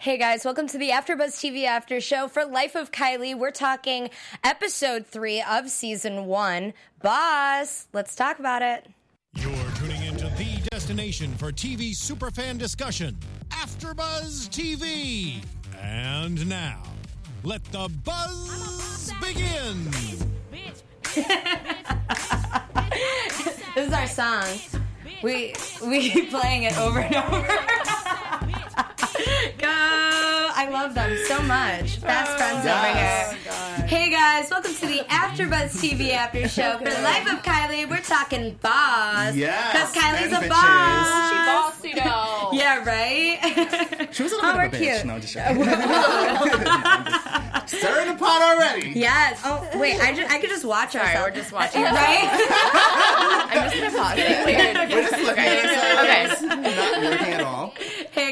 Hey guys, welcome to the AfterBuzz TV After Show for Life of Kylie. We're talking episode three of season one. Boss, let's talk about it. You're tuning into the destination for TV superfan discussion, AfterBuzz TV. And now, let the buzz begin. This is our song. We we keep playing it over and over. Go! I love them so much. Best oh, friends over here. Oh, hey guys, welcome to the AfterBuzz TV After Show for the Life of Kylie. We're talking boss. Yes, Because Kylie's a bitches. boss. She bossy though. Yeah, right? She was a Oh, little we're bit of a bitch. cute. No, I'm just joking. Stirring the pot already. Yes. Oh, wait. I, just, I could just watch Sorry, ourselves. we're just watching. Right? I'm just gonna pause it. Weird. We're just looking Okay. at. Okay. Not working at all.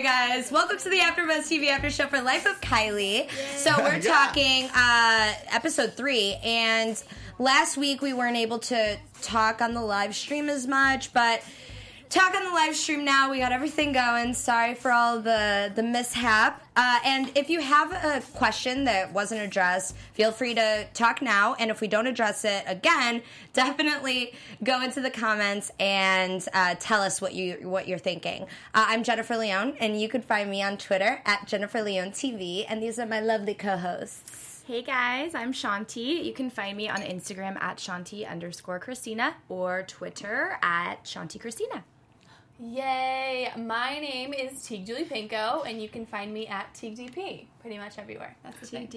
Guys, welcome to the AfterBuzz TV After Show for Life of Kylie. So we're talking uh, episode three, and last week we weren't able to talk on the live stream as much, but talk on the live stream now. We got everything going. Sorry for all the the mishap. Uh, and if you have a question that wasn't addressed, feel free to talk now. And if we don't address it again, definitely go into the comments and uh, tell us what you what you're thinking. Uh, I'm Jennifer Leone, and you can find me on Twitter at Jennifer Leone TV. And these are my lovely co-hosts. Hey guys, I'm Shanti. You can find me on Instagram at Shanti underscore Christina or Twitter at Shanti Christina. Yay! My name is Teague Julie Pinko, and you can find me at Teague DP pretty much everywhere. That's the.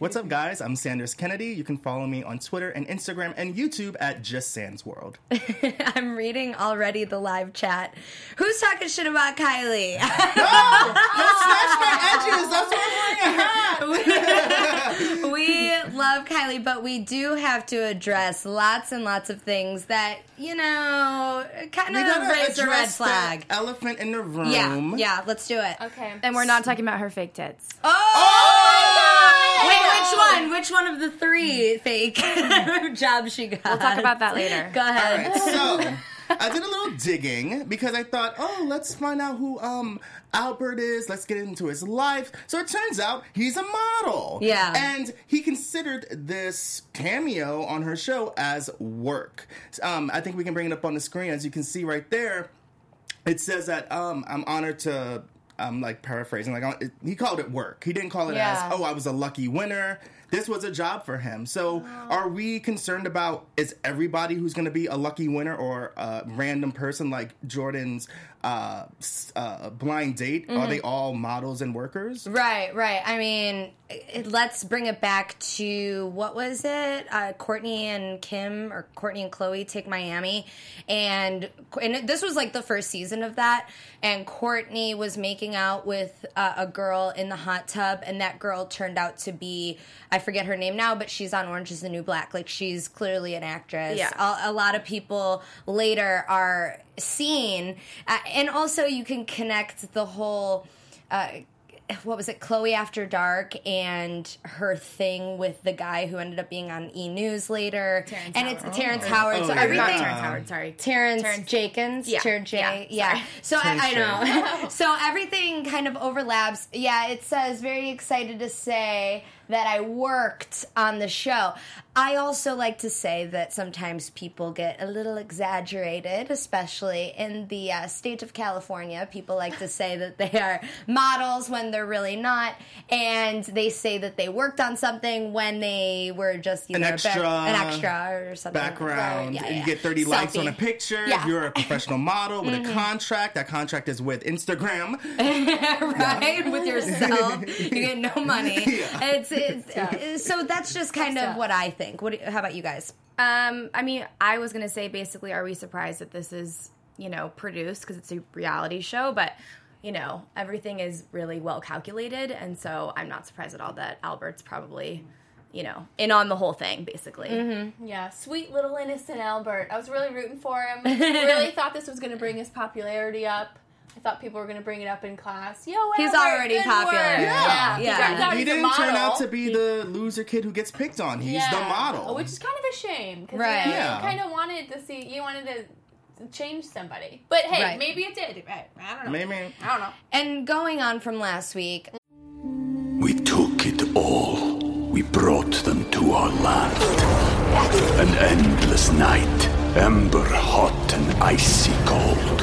TDP. What's up, guys? I'm Sanders Kennedy. You can follow me on Twitter and Instagram and YouTube at Just Sans World. I'm reading already the live chat. Who's talking shit about Kylie? Let's snatch my edges. That's why I'm wearing a hat. we love Kylie, but we do have to address lots and lots of things that, you know, kind of gotta raise a red address the flag. Elephant in the room. Yeah, yeah, let's do it. Okay. And we're not talking about her fake tits. Oh! oh! Wait, which one? Of the three fake jobs she got? We'll talk about that later. Go ahead. right, so I did a little digging because I thought, oh, let's find out who um Albert is. Let's get into his life. So it turns out he's a model. Yeah. and he considered this cameo on her show as work. Um, I think we can bring it up on the screen as you can see right there. It says that um, I'm honored to. I'm like paraphrasing. Like he called it work. He didn't call it Yeah. as oh I was a lucky winner. This was a job for him. So oh. are we concerned about is everybody who's going to be a lucky winner or a random person like Jordyn's uh, uh, blind date? Are they all models and workers? Right, right. I mean, it, let's bring it back to what was it? Uh, Kourtney and Kim, or Kourtney and Khloé take Miami, and and this was like the first season of that. And Kourtney was making out with uh, a girl in the hot tub, and that girl turned out to be I forget her name now, but she's on Orange Is the New Black. Like she's clearly an actress. Yeah. A, a lot of people later are seeing, uh, and also you can connect the whole. Uh, what was it, Khloé After Dark, and her thing with the guy who ended up being on E News later, Terrence and Howard. it's Terrence Oh. Howard. Oh, so yeah. everything, Not Terrence Howard, sorry. Terrence, Terrence- Jenkins, Yeah, Terrence J, yeah, yeah. So I, I know. so everything kind of overlaps. Yeah, it says very excited to say that I worked on the show. I also like to say that sometimes people get a little exaggerated, especially in the uh, state of California. People like to say that they are models when they're really not, and they say that they worked on something when they were just An either a extra an extra or something. background. Yeah, and yeah. You get 30 likes on a picture. Yeah. If you're a professional model with Mhm. a contract, that contract is with Instagram. right with yourself you get no money it's, it's so that's just kind of what i think what do- how about you guys Um, I mean, I was gonna say basically, are we surprised that this is you know produced because it's a reality show, but you know everything is really well calculated, and so I'm not surprised at all that Albert's probably you know in on the whole thing basically. Mm-hmm. Yeah, sweet little innocent Albert. I was really rooting for him. I really thought this was going to bring his popularity up. I thought people were going to bring it up in class. Yo, He's Albert, already good popular. work. Yeah. Yeah, Yeah. Turns He didn't turn out to be the loser kid who gets picked on. He's the model. which is kind of a shame. 'cause, Right. You, Yeah. you kind of wanted to see. You wanted to change somebody, but hey, Right. maybe it did. I I don't know. Maybe. I don't know. and going on from last week We took it all. We brought them to our land. An endless night, ember hot and icy cold.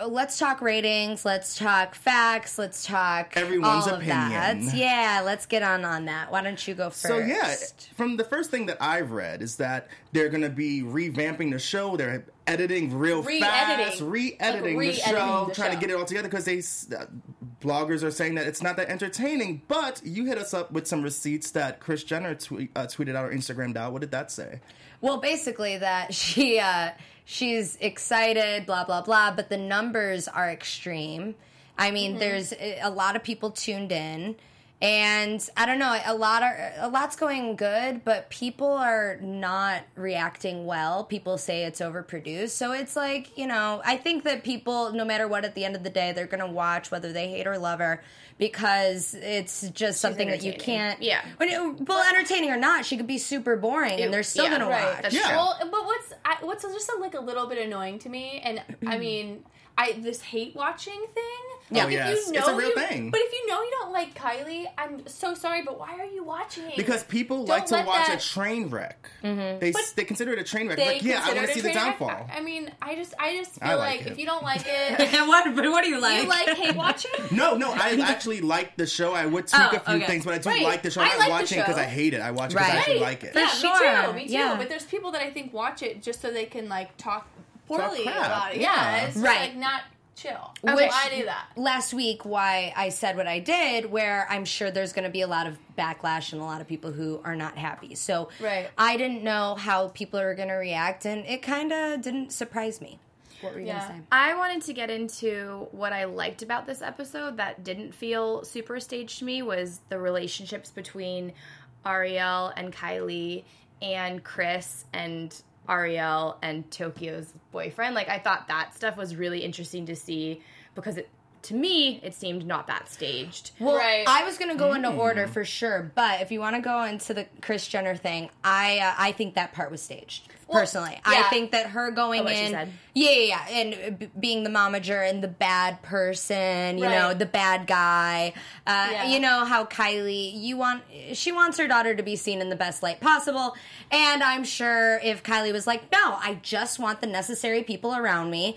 Uh, let's talk ratings let's talk facts let's talk Everyone's all of that. yeah let's get on on that why don't you go first So yeah, from the first thing that I've read is that they're going to be revamping the show. They're editing real Re-editing. fast, re-editing Like the re-editing show, the trying show. to get it all together because they uh, bloggers are saying that it's not that entertaining. But you hit us up with some receipts that Kris Jenner tweet, uh, tweeted out or Instagrammed out. What did that say? Well, basically that she uh she's excited, blah blah blah, but the numbers are extreme. I mean, Mm-hmm. there's a a lot of people tuned in. And I don't know, a lot are a lot's going good, but people are not reacting well. People say it's overproduced. So it's like, you know, I think that people no matter what at the end of the day, they're going to watch whether they hate or love her because it's just something that you can't Yeah. when it, well, entertaining or not, she could be super boring and they're still yeah, going to right, watch. that's Yeah. Well, but what's I, what's just like a little bit annoying to me, and I mm-hmm. mean, I this hate watching thing. Yeah. Like, Oh, if yes. you know It's a real you- thing. But if you know you don't like Kylie, I'm so sorry, but why are you watching? Because people Don't like to watch that- a train wreck. Mm-hmm. They But they consider it a train wreck. they like, yeah, I want to see the train wreck. downfall. I, I mean, I just I just I feel like like, if you don't like it, what, what do you like? you like hate watching. No, no, I actually like the show. I would tweak Oh, a few okay. thing, but I do Right. like the show. I I'm not like the watching because. I hate it. I watch it because I actually like it. yeah, sure. me too, me too. But there's people that I think watch it just so they can like talk poorly about it. yeah. Yeah, it's Right. like not chill. Which- I do that. last week why I said what I did, where I'm sure there's going to be a lot of backlash and a lot of people who are not happy. So Right. I didn't know how people are going to react, and it kind of didn't surprise me. What were you Yeah. going to say? I wanted to get into what I liked about this episode that didn't feel super staged to me was the relationships between Ariel and Kylie and Kris and Ariel and Tokyo's boyfriend. Like I thought that stuff was really interesting to see because it to me it seemed not that staged. Well, Right. I was going to go into Mm. order for sure, but if you want to go into the Kris Jenner thing, I uh, I think that part was staged. personally, I think that her going Oh, what she in, said. yeah, yeah, yeah, and uh, b- being the momager and the bad person, you know, the bad guy. Uh, Yeah. You know how Kylie, you want, she wants her daughter to be seen in the best light possible, and I'm sure if Kylie was like, no, I just want the necessary people around me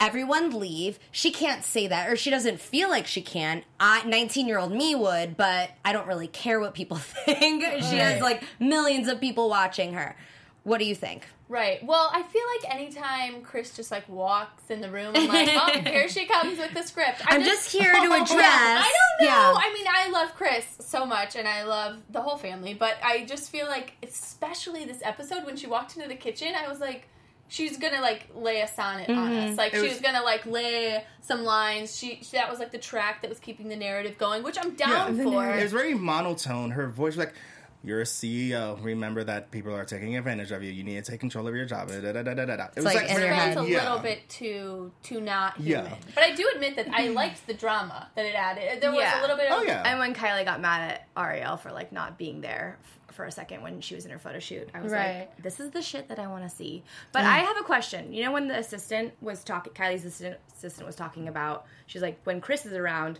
everyone leave. She can't say that, or she doesn't feel like she can. I, 19 year old me would, but I don't really care what people think. She has like millions of people watching her. What do you think? Right. Well, I feel like anytime Kris just like walks in the room, I'm like, oh, here she comes with the script. I I'm just here to address- I don't know. yeah. I mean, I love Kris so much, and I love the whole family, but I just feel like, especially this episode, when she walked into the kitchen, I was like, she's gonna like lay a sonnet on Mhm. us. Like It she was- was gonna like lay some lines. She, she that was like the track that was keeping the narrative going, which I'm down for. It was very monotone. Her voice was like, You're a CEO. Remember that people are taking advantage of you. You need to take control of your job. Da, da, da, da, da, da. It was like like, in your head. It's a yeah. little bit too too not Yeah. human. But I do admit that I liked the drama that it added. There was Yeah. a little bit of Oh yeah. And when Kylie got mad at Ariel for like not being there for a second when she was in her photo shoot, I was Right. like, "This is the shit that I want to see." But mm. I have a question. You know, when the assistant was talking, Kylie's assistant assistant was talking about, she's like, "When Kris is around,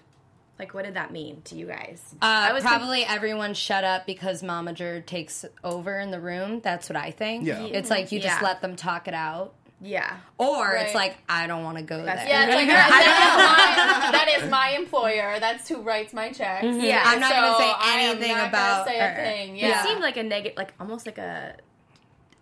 like, what did that mean to you guys?" Uh, I was probably everyone shut up because Momager takes over in the room. That's what I think. Yeah. It's like you just Yeah. let them talk it out. yeah. Or it's like, I don't want to go That's- there. Yeah, it's like, that, is my, that is my employer. That's who writes my checks. Yeah, I'm not gonna So say I am anything not about gonna say her. a thing. It seemed like a negative, like almost like a.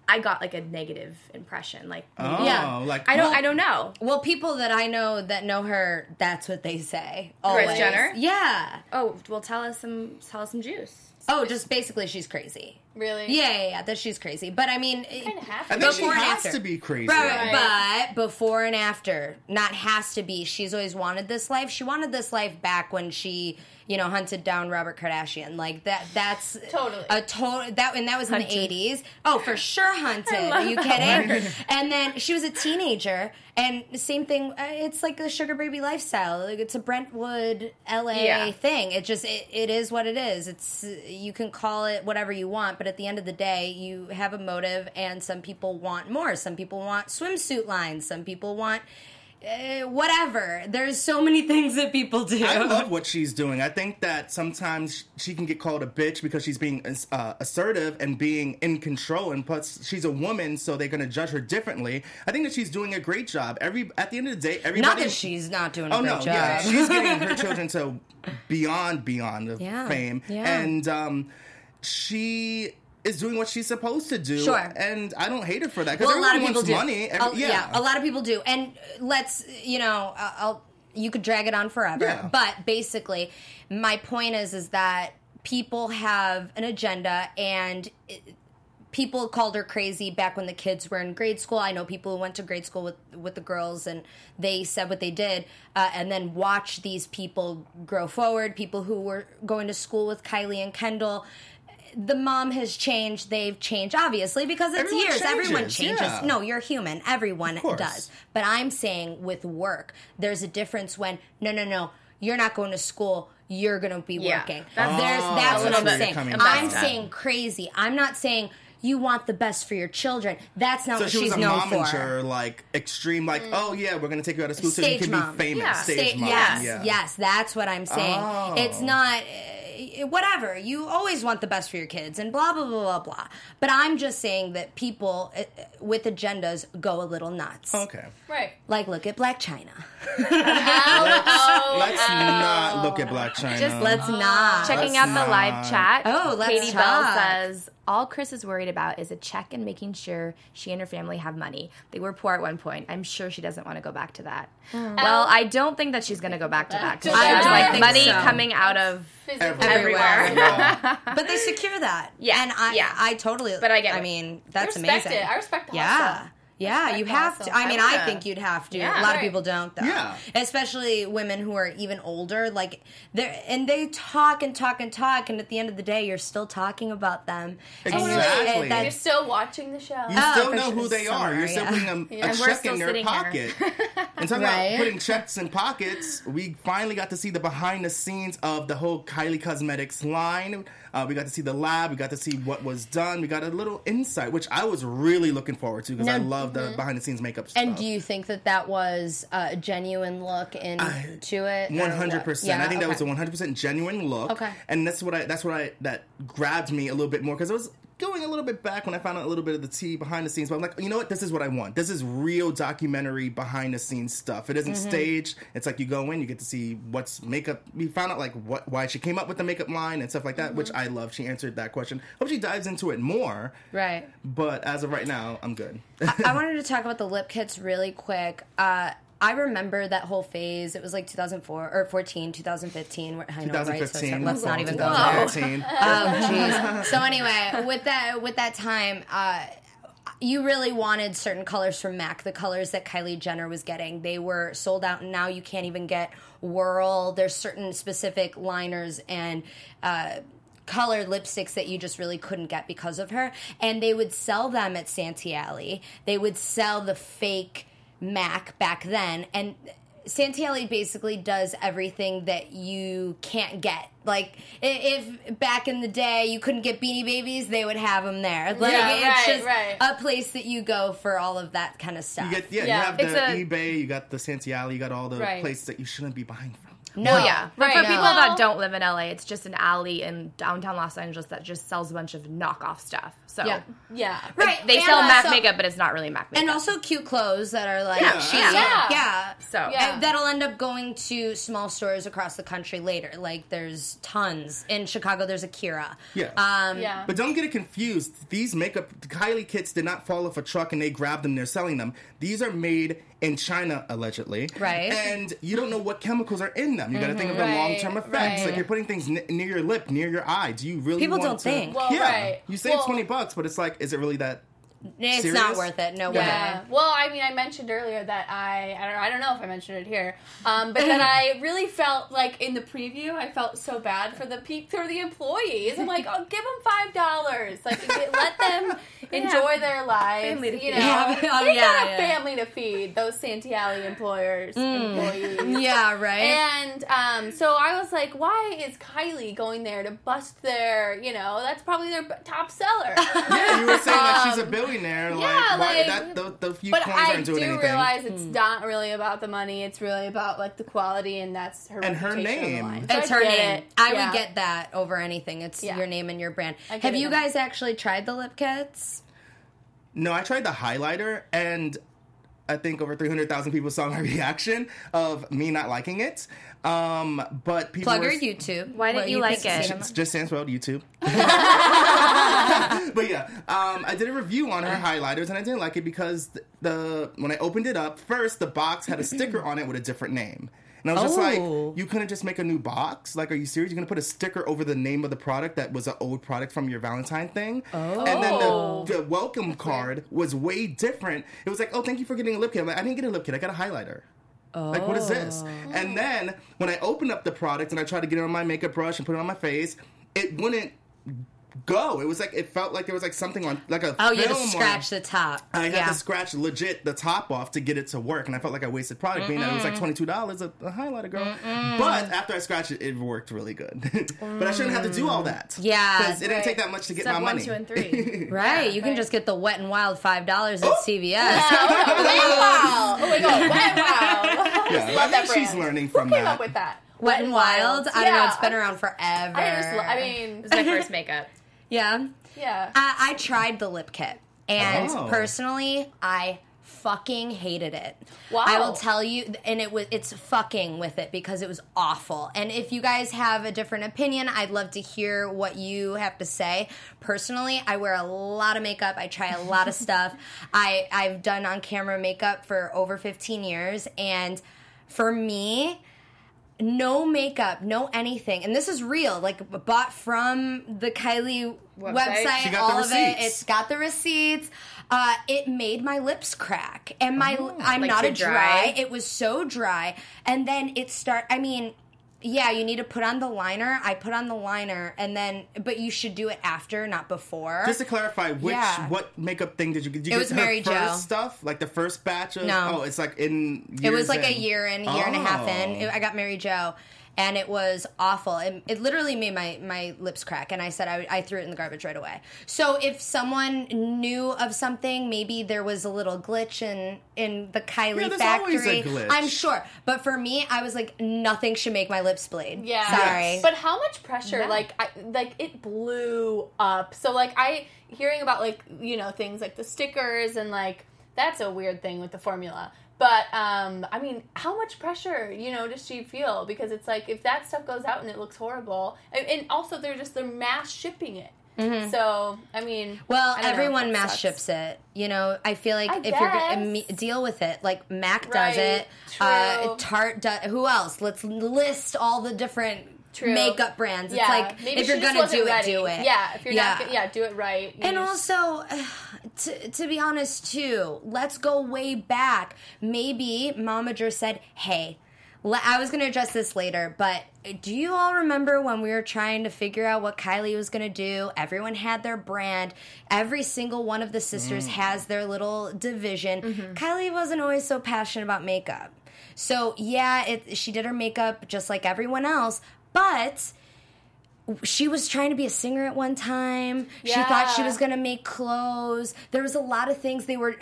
I got like a negative impression. Like, Oh, Yeah. like I don't, well, I don't know. Well, people that I know that know her, that's what they say. Kris always. Jenner? Yeah. Oh, well, tell us some, tell us some juice. Oh, just basically she's crazy. really. Yeah, yeah, yeah. That she's crazy. But I mean, kind of have I think she Before and has after. to be crazy. Right, Right. but before and after, not has to be. She's always wanted this life. She wanted this life back when she, you know, hunted down Robert Kardashian. Like that. That's Totally. a total. That and that was in the eighties. Oh, for sure, hunted. Are you kidding? and then she was a teenager, and the same thing. uh, It's like the sugar baby lifestyle. Like it's a Brentwood, L.A. Yeah. thing. It just it, it is what it is. It's you can call it whatever you want, but at the end of the day, you have a motive, and some people want more. Some people want swimsuit lines. Some people want. Uh, whatever. There's so many things that people do. I love what she's doing. I think that sometimes she can get called a bitch because she's being uh, assertive and being in control, and plus she's a woman, so they're going to judge her differently. I think that she's doing a great job. Every at the end of the day, everybody. Not that she's not doing a Oh great no, job. yeah, she's getting her children to beyond beyond Yeah, fame, yeah. and um, she is doing what she's supposed to do. Sure. and I don't hate her for that because well, a lot of people do. money. Every- yeah. a lot of people do. And let's, you know, uh, I'll you could drag it on forever, Yeah. but basically, my point is, is that people have an agenda and. It, People called her crazy back when the kids were in grade school. I know people who went to grade school with with the girls, and they said what they did, uh, and then watch these people grow forward. People who were going to school with Kylie and Kendall, the mom has changed. They've changed, obviously, because it's Everyone years. Everyone changes, changes. yeah. No, you're human. Everyone does. But I'm saying with work, there's a difference when no, no, no, you're not going to school. You're going to be Yeah. working. That's- there's Oh, that's what I'm saying. I'm saying crazy. I'm not saying you want the best for your children. That's not So what she she's was a known for. momager, like extreme, like oh yeah, we're gonna take you out of school so you can mom. be famous. Yeah. Stage Sta- mom. yes, yeah. yes, that's what I'm saying. Oh. It's not uh, whatever. You always want the best for your kids and blah blah blah blah blah. But I'm just saying that people uh, with agendas go a little nuts. Okay. Right. Like look at Blac Chyna. Oh, Let's not look at Blac Chyna. Just let's not. Checking Let's out the live chat. Oh, let's Katie Bell says all Kris is worried about is a check and making sure she and her family have money. They were poor at one point. I'm sure she doesn't want to go back to that. Hmm. Well, I don't think that she's going to go back to that because I she has don't like think money so. coming out of Physically. everywhere. Yeah. but they secure that. Yeah, and I, yeah. I totally. But I get I it. mean, that's I respect amazing. it. I respect the Yeah. hustle. Yeah, you have hustle. to. I mean, I I think you'd have to. Yeah. a lot of people don't, though. Yeah. Especially women who are even older. Like, they're, and they talk and talk and talk, and at the end of the day, you're still talking about them. And you're- Exactly. and You're still watching the show. You Oh, still know sure. who they are. You're still Somewhere, putting a, Yeah. a And we're check in their pocket. and talking Right. about putting checks in pockets, we finally got to see the behind the scenes of the whole Kylie Cosmetics line. Uh, we got to see the lab. We got to see what was done. We got a little insight, which I was really looking forward to because I love the behind the scenes makeup stuff. and do you think that that was a genuine look into it? One hundred percent. I think that was a one hundred percent genuine look. Okay. And that's what I. That's what I. That grabbed me a little bit more because it was going a little bit back when I found out a little bit of the tea behind the scenes. But I'm like, you know what? This is what I want. This is real documentary behind the scenes stuff. It isn't Mm-hmm. staged. It's like you go in, you get to see what's makeup. We found out like what why she came up with the makeup line and stuff like that, Mm-hmm. which I love. She answered that question. Hope she dives into it more. Right. But as of right now, I'm good. I wanted to talk about the lip kits really quick. Uh, I remember that whole phase. It was like 2004 or 14, 2015. where- I know, right? So 2015. let's not even go there. 2013. Oh, jeez. so anyway, with that with that time, uh, you really wanted certain colors from MAC, the colors that Kylie Jenner was getting. They were sold out, and now you can't even get Whirl. There's certain specific liners and. Uh, colored lipsticks that you just really couldn't get because of her. And they would sell them at Santee Alley. They would sell the fake MAC back then. And Santee Alley basically does everything that you can't get. Like if back in the day you couldn't get Beanie Babies, they would have them there. Like Yeah, it's right, just right. a place that you go for all of that kind of stuff. You get yeah, Yeah. you have the a- eBay, you got the Santee Alley, you got all the Right. places that you shouldn't be buying from. No, Well, yeah. But for Right. people that don't live in LA, it's just an alley in downtown Los Angeles that just sells a bunch of knockoff stuff. So Yeah. Yeah. Right. they and sell MAC also- makeup, but it's not really MAC makeup. and also cute clothes that are like Yeah, cheap. yeah. yeah. so Yeah. And that'll end up going to small stores across the country later. Like there's tons in Chicago. There's Akira. Yeah. Um, Yeah. But don't get it confused. These makeup Kylie kits did not fall off a truck and they grabbed them. They're selling them. These are made in China allegedly, Right. And you don't know what chemicals are in them. You got to think of the mm-hmm. Right, long term effects. right. Like you're putting things n- near your lip, near your eye. Do you really? People want don't to- think. Well, yeah, right. you save Well- twenty bucks, but it's like, is it really that? It's Serious? not worth it. No Yeah. way. Well, I mean, I mentioned earlier that I I don't know, I don't know if I mentioned it here, um, but that I really felt like in the preview I felt so bad for the peep for the employees. I'm like, oh, give them five dollars, like let them enjoy their lives. Family to you feed. know, Yeah, oh, they yeah, got a yeah. family to feed. Those Santee Alley employers, employees. Yeah, right. And um, so I was like, why is Kylie going there to bust their, you know, that's probably their top seller. Yeah, you were saying like she's a Um, billionaire. Yeah, like, why, like- that the, the few but coins I aren't do doing anything. realize it's hmm. not really about the money. It's really about like the quality, and that's her And her reputation on the name. So It's I her name. it. I Yeah. would get that over anything. It's Yeah. your name and your brand. Have you now. guys actually tried the lip kits? No, I tried the highlighter, and I think over 300,000 people saw my reaction of me not liking it. Um, but people Plug were, your YouTube. Why didn't Well, you like see it? them. It's just Sans World YouTube. but yeah, um, I did a review on her highlighters, and I didn't like it because the, the when I opened it up, first the box had a sticker on it with a different name. And I was just Oh. like, you couldn't just make a new box? Like, are you serious? You're gonna put a sticker over the name of the product that was an old product from your Valentine thing? Oh. And then Oh. the, the welcome card was way different. It was like, oh, thank you for getting a lip kit. I'm like, I didn't get a lip kit. I got a highlighter. Oh. Like, what is this? Oh. And then when I opened up the product and I tried to get it on my makeup brush and put it on my face, it wouldn't go. It was like it felt like there was like something on like a Oh, you had to film on- scratch the top. I had yeah. to scratch legit the top off to get it to work, and I felt like I wasted product being that it was like twenty two dollars a, a highlighter girl. But after I scratched it, it worked really good. but I shouldn't have to do all mm. that. Yeah. because it didn't take that much to get Step my one, money. two, and three. Right, you can just get the wet and wild five dollars Oh! at CVS. wow! Oh my god! Wow! Yeah, Love I that think she's brand. learning Who from came that. up with that? Wet and wild. I don't know. It's been around forever. I just, I mean, It's my first makeup. Yeah. yeah. I, I tried the lip kit, and Oh. personally, I fucking hated it. Wow. I will tell you, and it was it's fucking with it because it was awful. And if you guys have a different opinion, I'd love to hear what you have to say. Personally, I wear a lot of makeup. I try a lot of stuff. I I've done on camera makeup for over 15 years, and for me no makeup, no anything. And this is real, like bought from the Kylie website, Website. All of it. It's got the receipts. Uh, it made my lips crack, and my I'm Like not a dry. dry? It was so dry, and then it start. I mean. Yeah, you need to put on the liner. I put on the liner, and then, but you should do it after, not before. Just to clarify, which Yeah. what makeup thing did you get? Did you It was Mary Jo. stuff, like the first batch of? No. Oh, it's like in. It was like a year in, year and a half in. Oh. It- I got Mary Jo, and it was awful. It, it literally made my, my lips crack, and I said I, I threw it in the garbage right away. So if someone knew of something, maybe there was a little glitch in in the Kylie Yeah, factory. a glitch. I'm sure, but for me, I was like, nothing should make my lips bleed. Yeah. sorry. But how much pressure? Like, I, like it blew up. So, like, I hearing about like you know things like the stickers and like that's a weird thing with the formula. But um, I mean, how much pressure you know does she feel? Because it's like if that stuff goes out and it looks horrible, and, and also they're just they're mass shipping it. So I mean, Mm-hmm. Well, I everyone mass sucks. ships it. You know, I feel like I if you're gonna deal with it, like Mac Right, does it, uh. Tarte does. Who else? Let's list all the different True. makeup brands. Yeah, It's like maybe if you're gonna wasn't do it, do it. Yeah, if you're yeah. not, yeah, do it right. You And just- also, to, to be honest, too, let's go way back. Maybe Momager said, "Hey." I was going to address this later, but do you all remember when we were trying to figure out what Kylie was going to do? Everyone had their brand. Every single one of the sisters Mm. has their little division. Mm-hmm. Kylie wasn't always so passionate about makeup. So, yeah, it, she did her makeup just like everyone else, but she was trying to be a singer at one time. She thought she was going to make clothes. There was a lot of things they were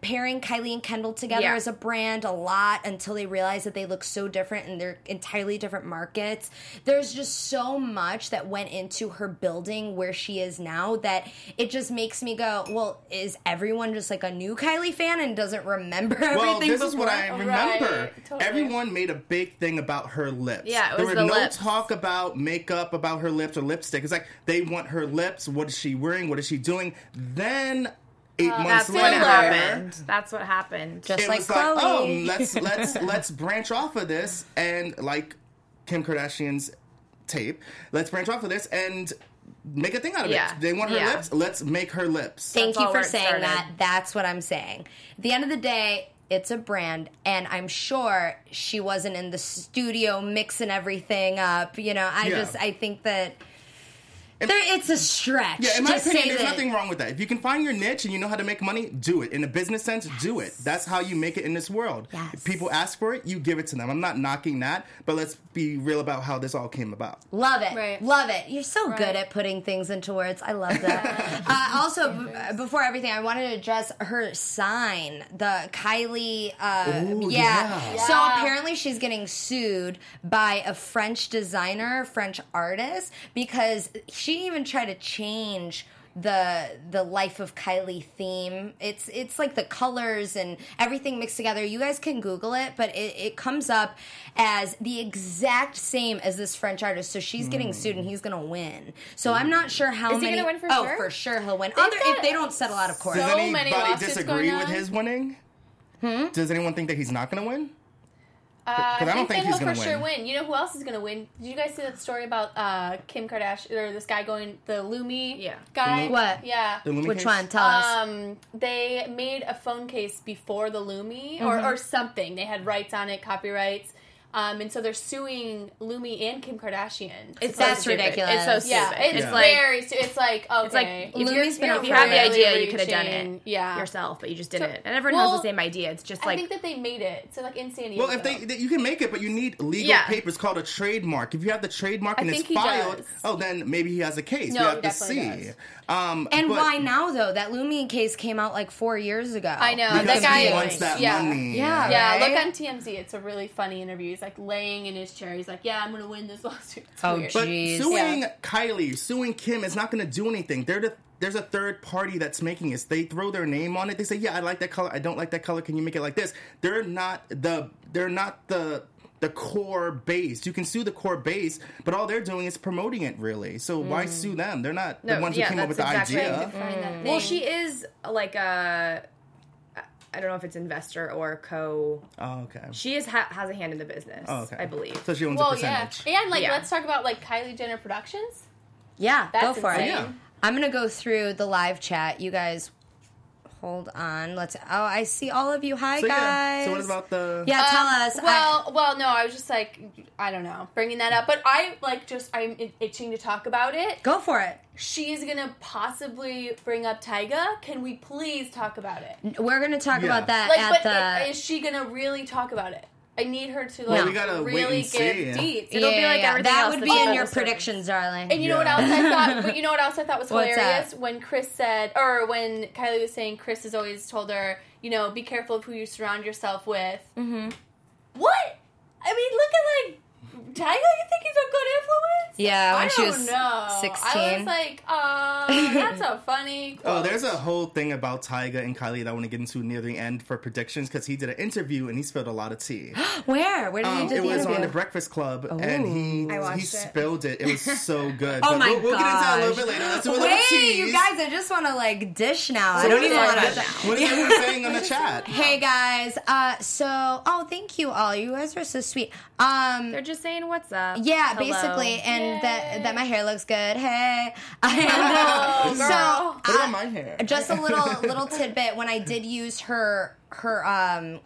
pairing Kylie and Kendall together Yeah. as a brand a lot until they realized that they look so different and they're entirely different markets. There's just so much that went into her building where she is now that it just makes me go, well, is everyone just like a new Kylie fan and doesn't remember everything Well, this is what I remember. Right, totally. Everyone made a big thing about her lips. Yeah, it there was were the no lips. talk about makeup, about her lips or lipstick. It's like they want her lips. What is she wearing? What is she doing? Then eight uh, months That's what happened. That's what happened. Just it like was like, oh, let's let's let's branch off of this and like Kim Kardashian's tape. Let's branch off of this and make a thing out of Yeah. it. They want her Yeah. lips. Let's make her lips. Thank That's you for saying started. that. That's what I'm saying. At the end of the day, it's a brand, and I'm sure she wasn't in the studio mixing everything up. You know, I Yeah. just I think that there, it's a stretch. Yeah, in my to opinion, there's that- nothing wrong with that. If you can find your niche and you know how to make money, do it. In a business sense, do it. That's how you make it in this world. Yes. If people ask for it, you give it to them. I'm not knocking that, but let's be real about how this all came about. Love it. Right. Love it. You're so good at putting things into words. I love that. uh, also, b- before everything, I wanted to address her sign, the Kylie. Uh, Ooh, yeah. yeah. So apparently, she's getting sued by a French designer, French artist, because she even tried to change the the life of Kylie theme. It's it's like the colors and everything mixed together. You guys can Google it, but it, it comes up as the exact same as this French artist. So she's getting sued and he's gonna win. So I'm not sure how Is he many. gonna win for oh, sure? for sure he'll win. They've Other if they don't settle out of court. so Does many anybody lawsuits disagree going with his winning? Hmm? Does anyone think that he's not going to win? Uh, 'Cause I I don't think, think he's he'll gonna for sure win. win. You know who else is going to win? Did you guys see that story about uh, Kim Kardashian or this guy going the LuMee Yeah. guy? The Lu- What? Yeah. The LuMee Which case? one? Tell us. Um, they made a phone case before the LuMee Mm-hmm. or, or something. They had rights on it, copyrights. Um, and so they're suing LuMee and Kim Kardashian. It's That's stupid. ridiculous. It's so stupid. yeah, it's Yeah. very. stu- It's like okay. It's like if, you're, LuMee's been if you had the really idea, you could have done it yeah. yourself, but you just didn't. And everyone well, has the same idea. It's just like I think that they made it. So like in San Diego. Well, if they, they- you can make it, but you need legal Yeah. papers called a trademark. If you have the trademark and it's filed, does. oh, then maybe he has a case. No, we he have to see. does. Um, And but why now though? That Lumi case came out like four years ago. I know Because that guy he wants that yeah. money. Yeah. Yeah, Right? look on TMZ. It's a really funny interview. He's like laying in his chair. He's like, "Yeah, I'm gonna win this lawsuit." It's Oh, weird. But Jeez. suing Yeah. Kylie, suing Kim is not going to do anything. They're the, there's a third party that's making this. They throw their name on it. They say, "Yeah, I like that color. I don't like that color. Can you make it like this?" They're not the they're not the the core base. You can sue the core base, but all they're doing is promoting it really. So why mm. sue them? They're not the ones yeah, who came up with the exactly idea. Find that mm. Well, she is like a. I don't know if it's investor or co. Oh, okay. She is ha- has a hand in the business. Oh, okay. I believe. So she owns a Well, yeah, and like Yeah. let's talk about like Kylie Jenner Productions. Yeah, That's go for it. Yeah. I'm gonna go through the live chat. You guys, hold on. Let's. Oh, I see all of you. Hi, So guys. yeah. So what about the? Yeah, tell Um, us. I- Well, well, no, I was just like, I don't know, bringing that up, but I like just I'm itching to talk about it. go for it. She's gonna possibly bring up Tyga. Can we please talk about it? We're gonna talk Yeah. about that Like, at but the. is she gonna really talk about it? I need her to Well, like we gotta wait really and give see. deets. It'll be like everything that would be in your predictions, darling. And you know what else I thought? But you know what else I thought was What's hilarious that? when Kris said, or when Kylie was saying, Kris has always told her, you know, be careful of who you surround yourself with. Mm-hmm. What? I mean, look at like Tyga. You think he's a good influence? Yeah, when I she don't was know. I 16. was like, uh, that's a funny. Oh, there's a whole thing about Tyga and Kylie that I want to get into near the end for predictions because he did an interview and he spilled a lot of tea. Where? Where did you Um, do it the was interview? on the Breakfast Club, and he he it. spilled it. It was so good. Oh But my we'll, we'll get into that a little gosh. bit later. Let's do a little Wait, tease. you guys! I just want to like dish now. I don't what even is- want what- to. What is everyone saying on the chat? Hey guys, uh, so oh, thank you all. You guys are so sweet. Um, They're just saying what's up. yeah, Hello. basically, and that that my hair looks good. Hey, and, Oh, so girl. What my hair? just a little little tidbit when I did use her her um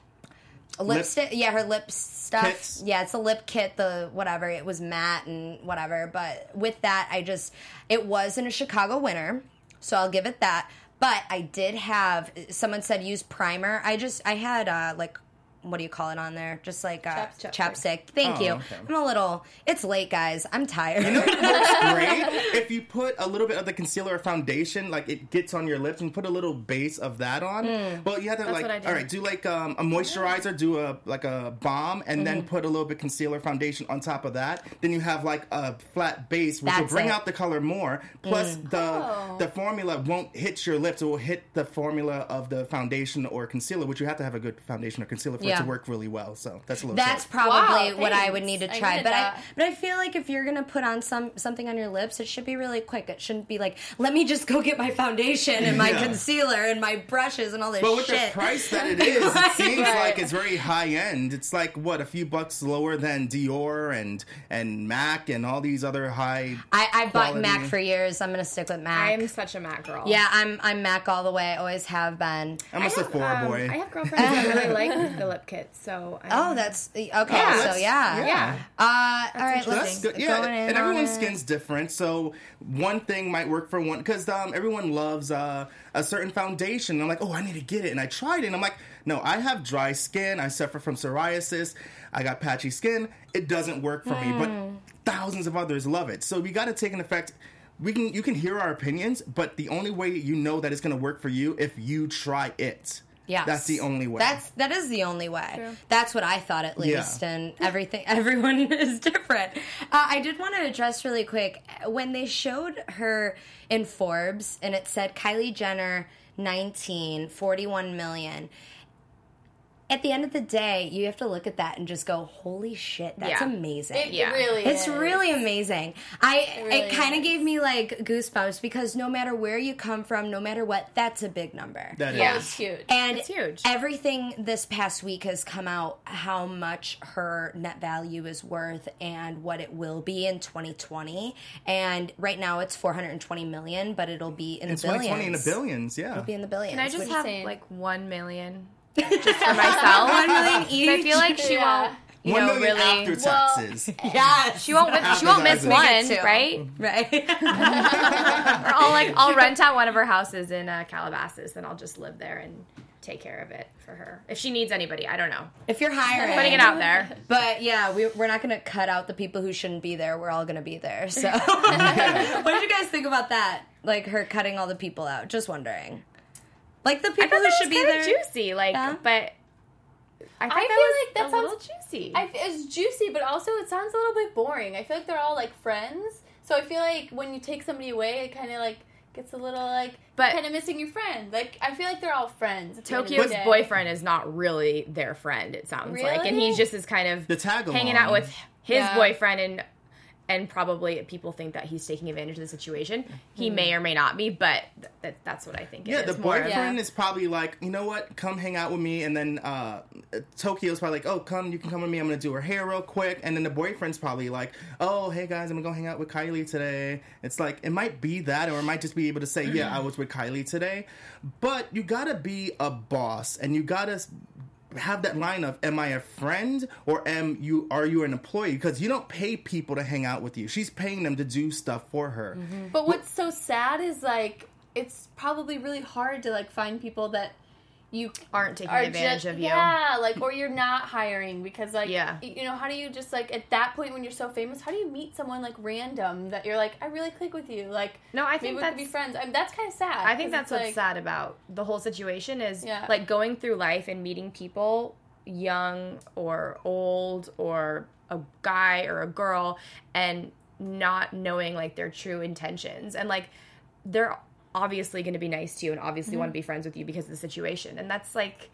lipstick. Yeah, her lip stuff. Kits? Yeah, it's a lip kit. The whatever it was matte and whatever. But with that, I just it was in a Chicago winter, so I'll give it that. But I did have someone said use primer. I just I had uh, like what do you call it on there? Just like uh, Chapstick. chapstick. Thank Oh, you. okay. I'm a little. It's late, guys. I'm tired. You know what works great? If you put a little bit of the concealer or foundation, like it gets on your lips, and put a little base of that on. Mm. Well, you have to That's like, what I do. all right, do like um, a moisturizer, do a like a balm, and Mm-hmm. then put a little bit concealer foundation on top of that. Then you have like a flat base, which will bring it. out the color more. Plus, Mm. the Oh. the formula won't hit your lips; it will hit the formula of the foundation or concealer, which you have to have a good foundation or concealer for it Yeah. to work really well. So that's a little. That's tip. probably Wow, what I would need to try. needed but I but I feel like if you're gonna put on some something on your lips, it should be really quick. It shouldn't be like, let me just go get my foundation and my Yeah. concealer and my brushes and all this But with shit. the price that it is, it seems Right. like it's very high end. It's like what a few bucks lower than Dior and and Mac and all these other high. I, I bought. Mac for years. I'm gonna stick with Mac. I'm such a Mac girl. yeah, I'm I'm Mac all the way. Always have been. I'm a I have, Sephora um, boy. I have girlfriends that really like the lip kits, so I Oh, that's okay. so that's- yeah, yeah. Uh, all right, that's let's good. Yeah, going and everyone's it. skin's different. So one thing might work for one because um, everyone loves uh, a certain foundation. I'm like, oh, I need to get it, and I tried it. and I'm like, no, I have dry skin. I suffer from psoriasis. I got patchy skin. It doesn't work for me, but thousands of others love it. So we got to take an effect. We can you can hear our opinions, but the only way you know that it's going to work for you if you try it. Yes. that's the only way. That's that is the only way. That's what I thought at Yeah. least, and everything. Everyone is different. Uh, I did want to address really quick when they showed her in Forbes, and it said Kylie Jenner 19, 41 million. At the end of the day, you have to look at that and just go, "Holy shit, that's Yeah. amazing!" It Yeah. really It's is. really amazing. I it, really kind of gave me like goosebumps because no matter where you come from, no matter what, that's a big number. That Yeah. is. It's huge. And It's huge. everything this past week has come out how much her net value is worth and what it will be in 2020. And right now it's 420 million, but it'll be in In the billions. 2020 in the billions, yeah. It'll be in the billions. Can I just which- have insane. like one million just for myself? One million 'Cause I feel like she Yeah. won't. You One know, million really. after Well, taxes. Yes. She won't. Miss, she won't miss one, right? right. Or I'll like I'll rent out one of her houses in uh, Calabasas, and I'll just live there and take care of it for her if she needs anybody. I don't know. if you're hiring. Putting it out there. But yeah, we, we're not going to cut out the people who shouldn't be there. We're all going to be there. So, what did you guys think about that? Like her cutting all the people out? Just wondering. Like the people thought who that should was be kinda there. juicy, like, Yeah. but I, I feel was like that a little sounds- juicy. I, it's juicy, but also it sounds a little bit boring. I feel like they're all like friends, so I feel like when you take somebody away, it kind of like gets a little like But- kind of missing your friend. Like I feel like they're all friends. at the end of the Tokyo's boyfriend is not really their friend. It sounds like, and Really? he just is kind of The tag hanging out with his Yeah. boyfriend and and probably people think that he's taking advantage of the situation. He may or may not be, but th- that, that's what I think. Yeah, it the is more. boyfriend Yeah. is probably like, you know what? Come hang out with me, and then uh, Tokyo's probably like, oh, come, you can come with me. I'm gonna do her hair real quick, and then the boyfriend's probably like, oh, hey guys, I'm gonna go hang out with Kylie today. It's like it might be that, or it might just be able to say, yeah, I was with Kylie today. But you gotta be a boss, and you gotta have that line of am I a friend or am you are you an employee because you don't pay people to hang out with you. She's paying them to do stuff for her. Mm-hmm. But what's so sad is like it's probably really hard to like find people that you Aren't taking are advantage ju- of you. Yeah, like or you're not hiring because like Yeah. you know how do you just like at that point when you're so famous how do you meet someone like random that you're like I really click with you like No, I maybe think we could be friends. I mean, that's kind of sad. I think that's what's like, sad about the whole situation is Yeah. like going through life and meeting people, young or old or a guy or a girl, and not knowing like their true intentions and like they're obviously going to be nice to you and obviously Mm-hmm. want to be friends with you because of the situation and that's like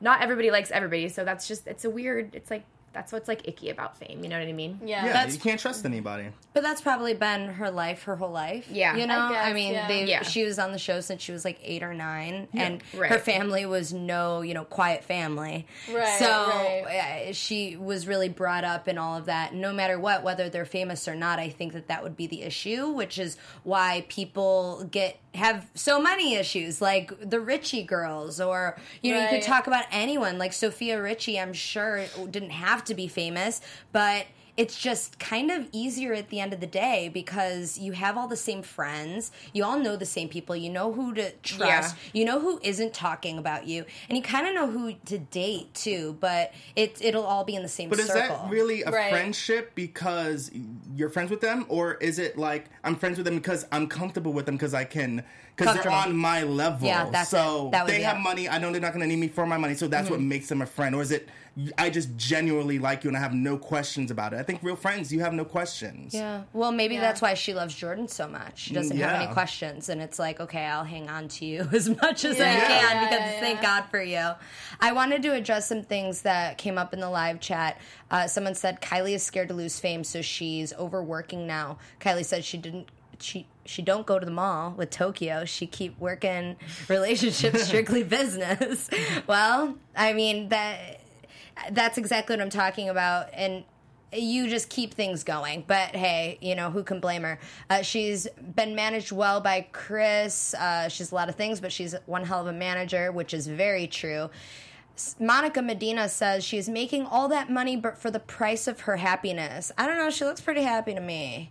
not everybody likes everybody so that's just it's a weird it's like that's what's like icky about fame you know what i mean Yeah. Yeah, That's- you can't trust anybody. But that's probably been her life, her whole life. Yeah. you know. I guess, mean, yeah. they Yeah. she was on the show since she was like eight or nine, and Right. her family was no, you know, quiet family. Right, So right. uh, she was really brought up in all of that. No matter what, whether they're famous or not, I think that that would be the issue, which is why people get have so many issues, like the Richie girls, or you know, you could talk about anyone like Sofia Richie. I'm sure didn't have to be famous, but it's just kind of easier at the end of the day because you have all the same friends, you all know the same people, you know who to trust, you know who isn't talking about you, and you kind of know who to date too. But it it'll all be in the same But is that really a Right. friendship because you're friends with them, or is it like I'm friends with them because I'm comfortable with them because I can because they're on my level? Yeah, that's so it. That would they be have it. money. I know they're not going to need me for my money, so that's what Mhm. makes them a friend. Or is it I just genuinely like you and I have no questions about it? I think real friends, you have no questions. Yeah. Well, maybe that's why she loves Jordyn so much. She doesn't have any questions, and it's like, okay, I'll hang on to you as much as I Yeah. can Yeah, because yeah, thank God for you. I wanted to address some things that came up in the live chat. Uh, someone said Kylie is scared to lose fame, so she's overworking now. Kylie said she didn't. She she don't go to the mall with Tokyo. She keep working relationships strictly business. well, I mean that that's exactly what I'm talking about. And you just keep things going. But hey, you know, who can blame her? Uh, she's been managed well by Kris. Uh, she's a lot of things, but she's one hell of a manager, which is very true. Monica Medina says she's making all that money but for the price of her happiness. I don't know. She looks pretty happy to me.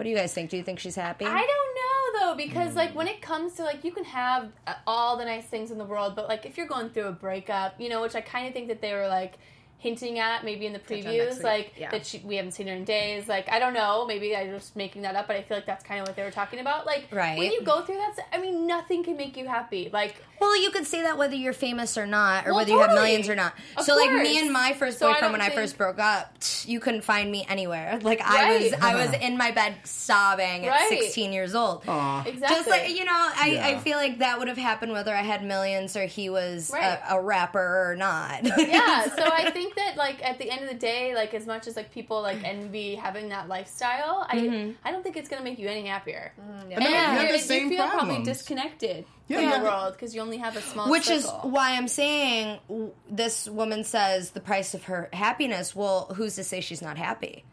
What do you guys think? Do you think she's happy? I don't know though because like when it comes to like you can have uh, all the nice things in the world, but like if you're going through a breakup, you know, which I kind of think that they were like hinting at maybe in the previews, like Yeah. that she, we haven't seen her in days. Like I don't know, maybe I'm just making that up, but I feel like that's kind of what they were talking about. Like Right. when you go through that, I mean, nothing can make you happy. Like Well, you could say that whether you're famous or not, or Well, whether you have millions or not. Of so, like me and my first So I boyfriend, don't when I first broke up, you couldn't find me anywhere. Like I was, Right. I was in my bed sobbing at 16 years old. Exactly. Just like you know, I, Yeah. I feel like that would have happened whether I had millions or he was Right. a, a rapper or not. yeah so i think that like at the end of the day like as much as like people like envy having that lifestyle i Mhm. i don't think it's gonna make you any happier And and you have the you same feel probably disconnected Yeah, from you the world because you only have a small Which is why I'm saying this woman says the price of her happiness. Well, who's to say she's not happy?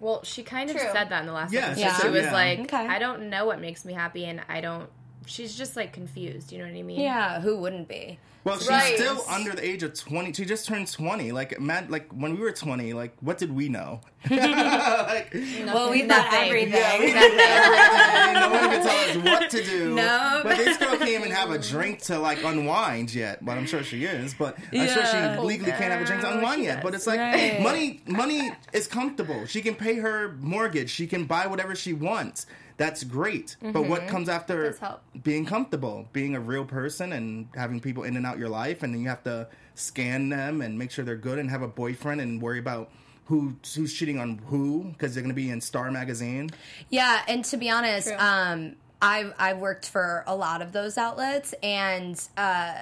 Well, she kind of True. said that in the last Yeah, episode. she Yeah. She was yeah. like, Okay. I don't know what makes me happy, and I don't. She's just like confused. You know what I mean? Yeah, who wouldn't be? Well, she's Right. still under the age of twenty. She just turned twenty. Like, mad, like when we were twenty, like what did we know? like, Well, we thought Nothing. everything. yeah, we everything. No one could tell us what to do. No. but this girl can't even have a drink to like unwind yet. But I'm sure she is. But I'm sure Yeah. she legally can't have a drink to unwind yet. But it's like Right. money. Money is comfortable. She can pay her mortgage. She can buy whatever she wants. That's great. But what comes after being comfortable, being a real person, and having people in and out your life, and then you have to scan them and make sure they're good, and have a boyfriend, and worry about who who's cheating on who because they're going to be in Star magazine. Yeah, and to be honest, True. um, I've I've worked for a lot of those outlets, and uh,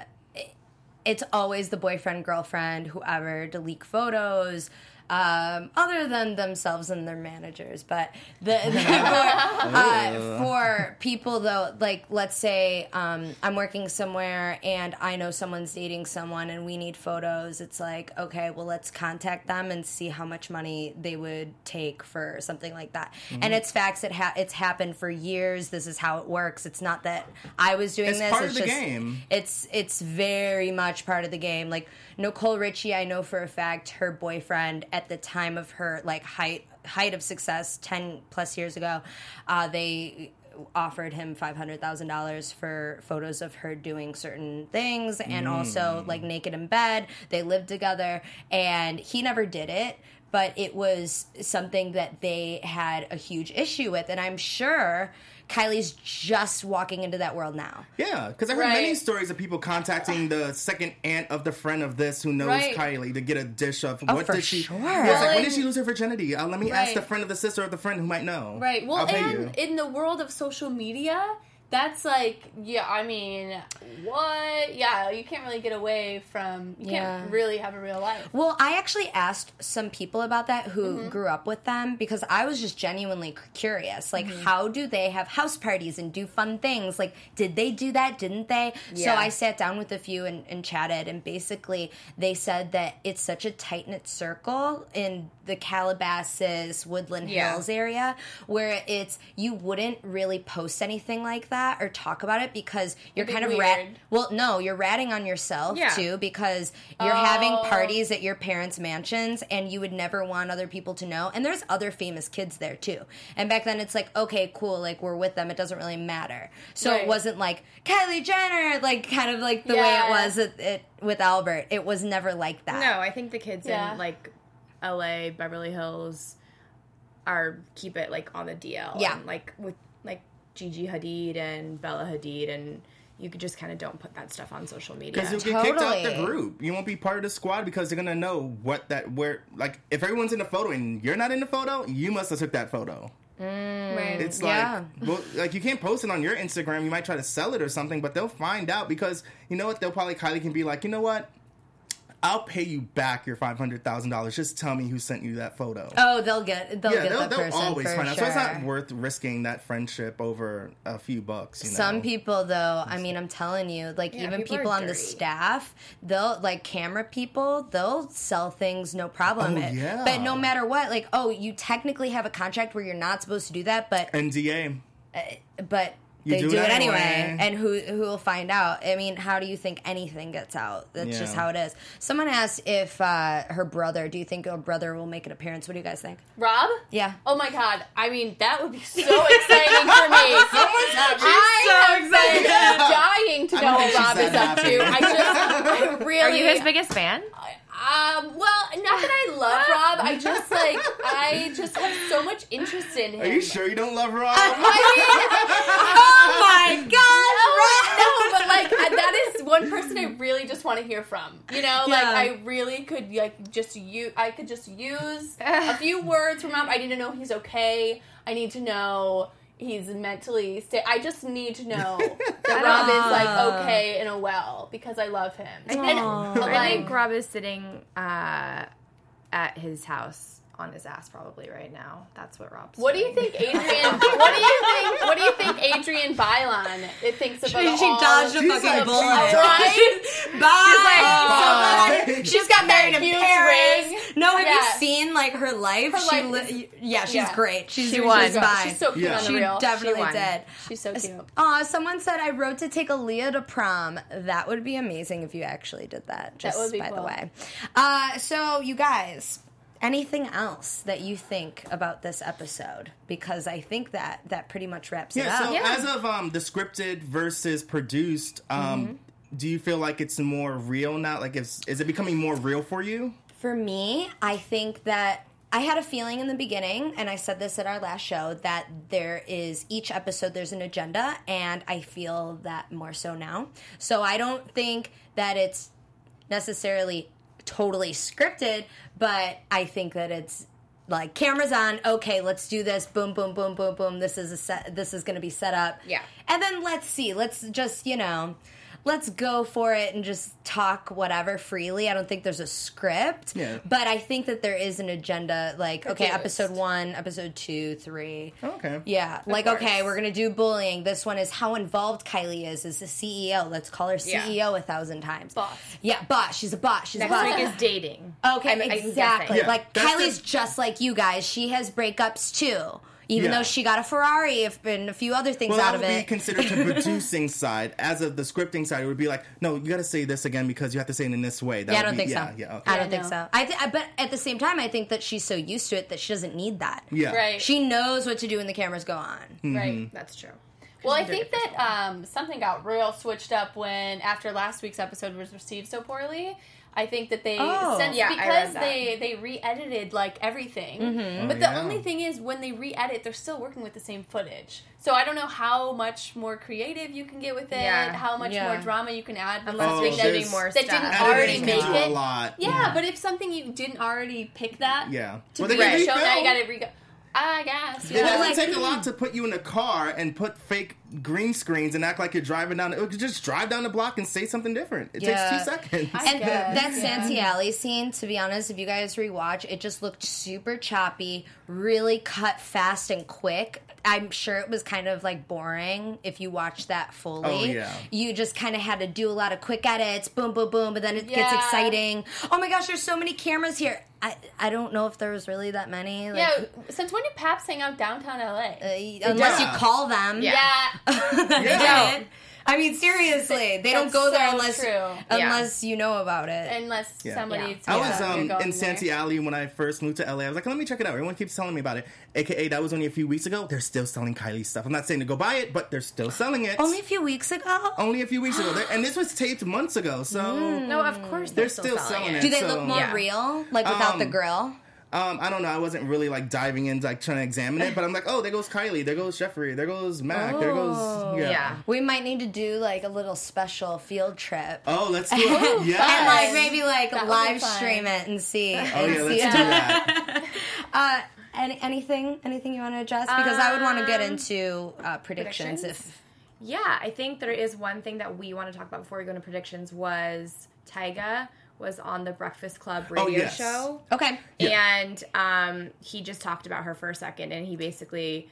it's always the boyfriend, girlfriend, whoever to leak photos. Um, other than themselves and their managers, but the, for, uh, for people though, like let's say um, I'm working somewhere and I know someone's dating someone and we need photos. It's like okay, well let's contact them and see how much money they would take for something like that. Mm-hmm. And it's facts. It ha- it's happened for years. This is how it works. It's not that I was doing It's this. part it's of the just, game. It's it's very much part of the game. Like Nicole Richie, I know for a fact her boyfriend at the time of her like height height of success, ten plus years ago, uh, they offered him five hundred thousand dollars for photos of her doing certain things and also like naked in bed. They lived together, and he never did it. But it was something that they had a huge issue with, and I'm sure Kylie's just walking into that world now. Yeah, because I heard Right. many stories of people contacting the second aunt of the friend of this who knows Right. Kylie to get a dish of Oh, what for did she. sure. Yeah, it's like, Well, when did she lose her virginity? Uh, let me ask the friend of the sister of the friend who might know. Right. Well, I'll pay and you. in the world of social media, that's like yeah i mean what yeah you can't really get away from you Yeah. can't really have a real life Well, I actually asked some people about that who Mm-hmm. grew up with them because I was just genuinely curious. Like, Mm-hmm. how do they have house parties and do fun things? Like, did they do that? Didn't they? yeah. So I sat down with a few and, and chatted, and basically they said that it's such a tight knit circle in the Calabasas, Woodland Yeah. Hills area where it's you wouldn't really post anything like that or talk about it because you're It'd be kind of rat. Well, no, you're ratting on yourself Yeah. too because you're having Oh. parties at your parents' mansions and you would never want other people to know. And there's other famous kids there too. And back then it's like, okay, cool, like we're with them. It doesn't really matter. So Right. it wasn't like Kylie Jenner, like kind of like the way it was at, it, with Albert. It was never like that. No, I think the kids Yeah. in like LA, Beverly Hills are keep it like on the DL. Yeah. And, like with like Gigi Hadid and Bella Hadid and you just kind of don't put that stuff on social media. Because you'll get kicked out the group. You won't be part of the squad because they're gonna know what that where like if everyone's in the photo and you're not in the photo, you must have took that photo. Mm, right It's Yeah. like well, like you can't post it on your Instagram. You might try to sell it or something, but they'll find out because you know what? They'll probably Kylie can be like, you know what? I'll pay you back your five hundred thousand dollars. Just tell me who sent you that photo. Oh, they'll get they'll yeah, get they'll, the they'll person always for find out. sure. So it's not worth risking that friendship over a few bucks. You know? Some people, though, I mean, I'm telling you, like Yeah, even people people on the staff, they'll like camera people, they'll sell things no problem. Oh, yeah. But no matter what, like, oh, you technically have a contract where you're not supposed to do that, but NDA. Uh, but You they do do, it it anyway. anyway. and who who will find out? I mean, how do you think anything gets out? That's just how it is. Someone asked if uh, her brother. Do you think her brother will make an appearance? What do you guys think? rob Yeah. oh my god i mean that would be so exciting for me i so have been dying to know think what rob is up to i just I really Are you his biggest fan? Um, well, not that I love Rob. I just like I just have so much interest in him. Are you sure you don't love Rob? i Oh my god, no, but like I, that is one person I really just want to hear from. You know, like Yeah. I really could like just you. I could just use a few words from Rob. I need to know he's okay. I need to know he's mentally sta- I just need to know that Rob is like okay and a well because I love him. And, Aw. but, I like, think Rob is sitting uh, at his house on his ass probably right now. That's what Rob's What do you think, Adrienne? what do you think? What do you think, Adrienne Bailon? It thinks about She, she all dodged a She's fucking like, bullet. right? Bye. Bye. She's got married in Huge Paris. ring. No, have Yeah. you seen like her life? Her she life li- yeah, she's yeah. great. She's She she's won. fine. She's so cute Yeah. on the She real. definitely She won. did. She's so cute. Aw, someone said I wrote to take Aaliyah to prom. That would be amazing if you actually did that. Just would be by the way. Uh, so you guys, anything else that you think about this episode? Because I think that that pretty much wraps it up. Yeah, so as of um, the scripted versus produced, um, Mm-hmm. do you feel like it's more real now? Like, is, is it becoming more real for you? For me, I think that I had a feeling in the beginning, and I said this at our last show, that there is each episode there's an agenda, and I feel that more so now. So I don't think that it's necessarily totally scripted, but I think that it's like cameras on okay let's do this boom boom boom boom boom this is a set this is going to be set up Yeah. and then let's see let's just you know let's go for it and just talk whatever freely i don't think there's a script Yeah. but i think that there is an agenda like okay Produced. episode one episode two three Okay. yeah like course. okay we're gonna do bullying this one is how involved kylie is as the ceo let's call her Yeah. ceo a thousand times Boss. yeah boss she's a boss she's Next a boss week is dating. Okay, I'm- I'm exactly. Yeah, like that's Kylie's the- just like you guys. She has breakups too. Even Yeah. though she got a Ferrari if- and a few other things Well, out that of would be it. considered the producing side. As of the scripting side, it would be like, no, you got to say this again because you have to say it in this way. That yeah, I don't be- think yeah, so. Yeah, okay. I don't Yeah, think no. so. I th- but at the same time, I think that she's so used to it that she doesn't need that. yeah. Right. She knows what to do when the cameras go on. Right. That's true. Well, I think that um, something got real switched up when after last week's episode was received so poorly. I think that they Oh. since Yeah, because that. they they re-edited like everything. Mm-hmm. But Oh, the yeah. only thing is when they re-edit, they're still working with the same footage. So I don't know how much more creative you can get with it, Yeah. how much Yeah. more drama you can add with Unless Oh, you're something there's- more that stuff. didn't Editing already can make do it. a lot. Yeah, but if something you didn't already pick that, Yeah. to Well, be they can shown, now you got to re. I guess. It doesn't like- take a lot to put you in a car and put fake green screens and act like you're driving down. It just drive down the block and say something different. It Yeah. takes two seconds. And that Santee Alley scene, to be honest, if you guys rewatch, it just looked super choppy, really cut fast and quick. I'm sure it was kind of like boring if you watched that fully. Oh, yeah. You just kind of had to do a lot of quick edits, boom, boom, boom, but then it gets exciting. Oh my gosh, there's so many cameras here. I, I don't know if there was really that many. Like, yeah, since when did Paps hang out downtown LA? Uh, unless Yeah. you call them. yeah. They Yeah. didn't. I mean, seriously, they don't That's go there so unless true. unless you know about it. Unless Yeah. somebody Yeah. tells I was um, going in there. Santee Alley when I first moved to LA. I was like, let me check it out. Everyone keeps telling me about it. AKA, that was only a few weeks ago. They're still selling Kylie stuff. I'm not saying to go buy it, but they're still selling it. Only a few weeks ago. Only a few weeks ago. And this was taped months ago, so No, of course they're they're, still selling it. Do they so- look more Yeah. real, like without the Um, grill? Um, I don't know. I wasn't really like diving in, like trying to examine it, but I'm like, oh, there goes Kylie, there goes Jeffrey, there goes Mac, there goes yeah. Yeah. We might need to do like a little special field trip. Oh, let's do it. Yeah. And like maybe like That live stream it and see. oh and yeah, see let's do that. Uh, any, anything, anything you want to address? Because I would want to get Um, into uh, predictions, predictions? if. Yeah, I think there is one thing that we want to talk about before we go into predictions was Tyga was on the Breakfast Club radio Oh, yes. show. Okay. And um, he just talked about her for a second, and he basically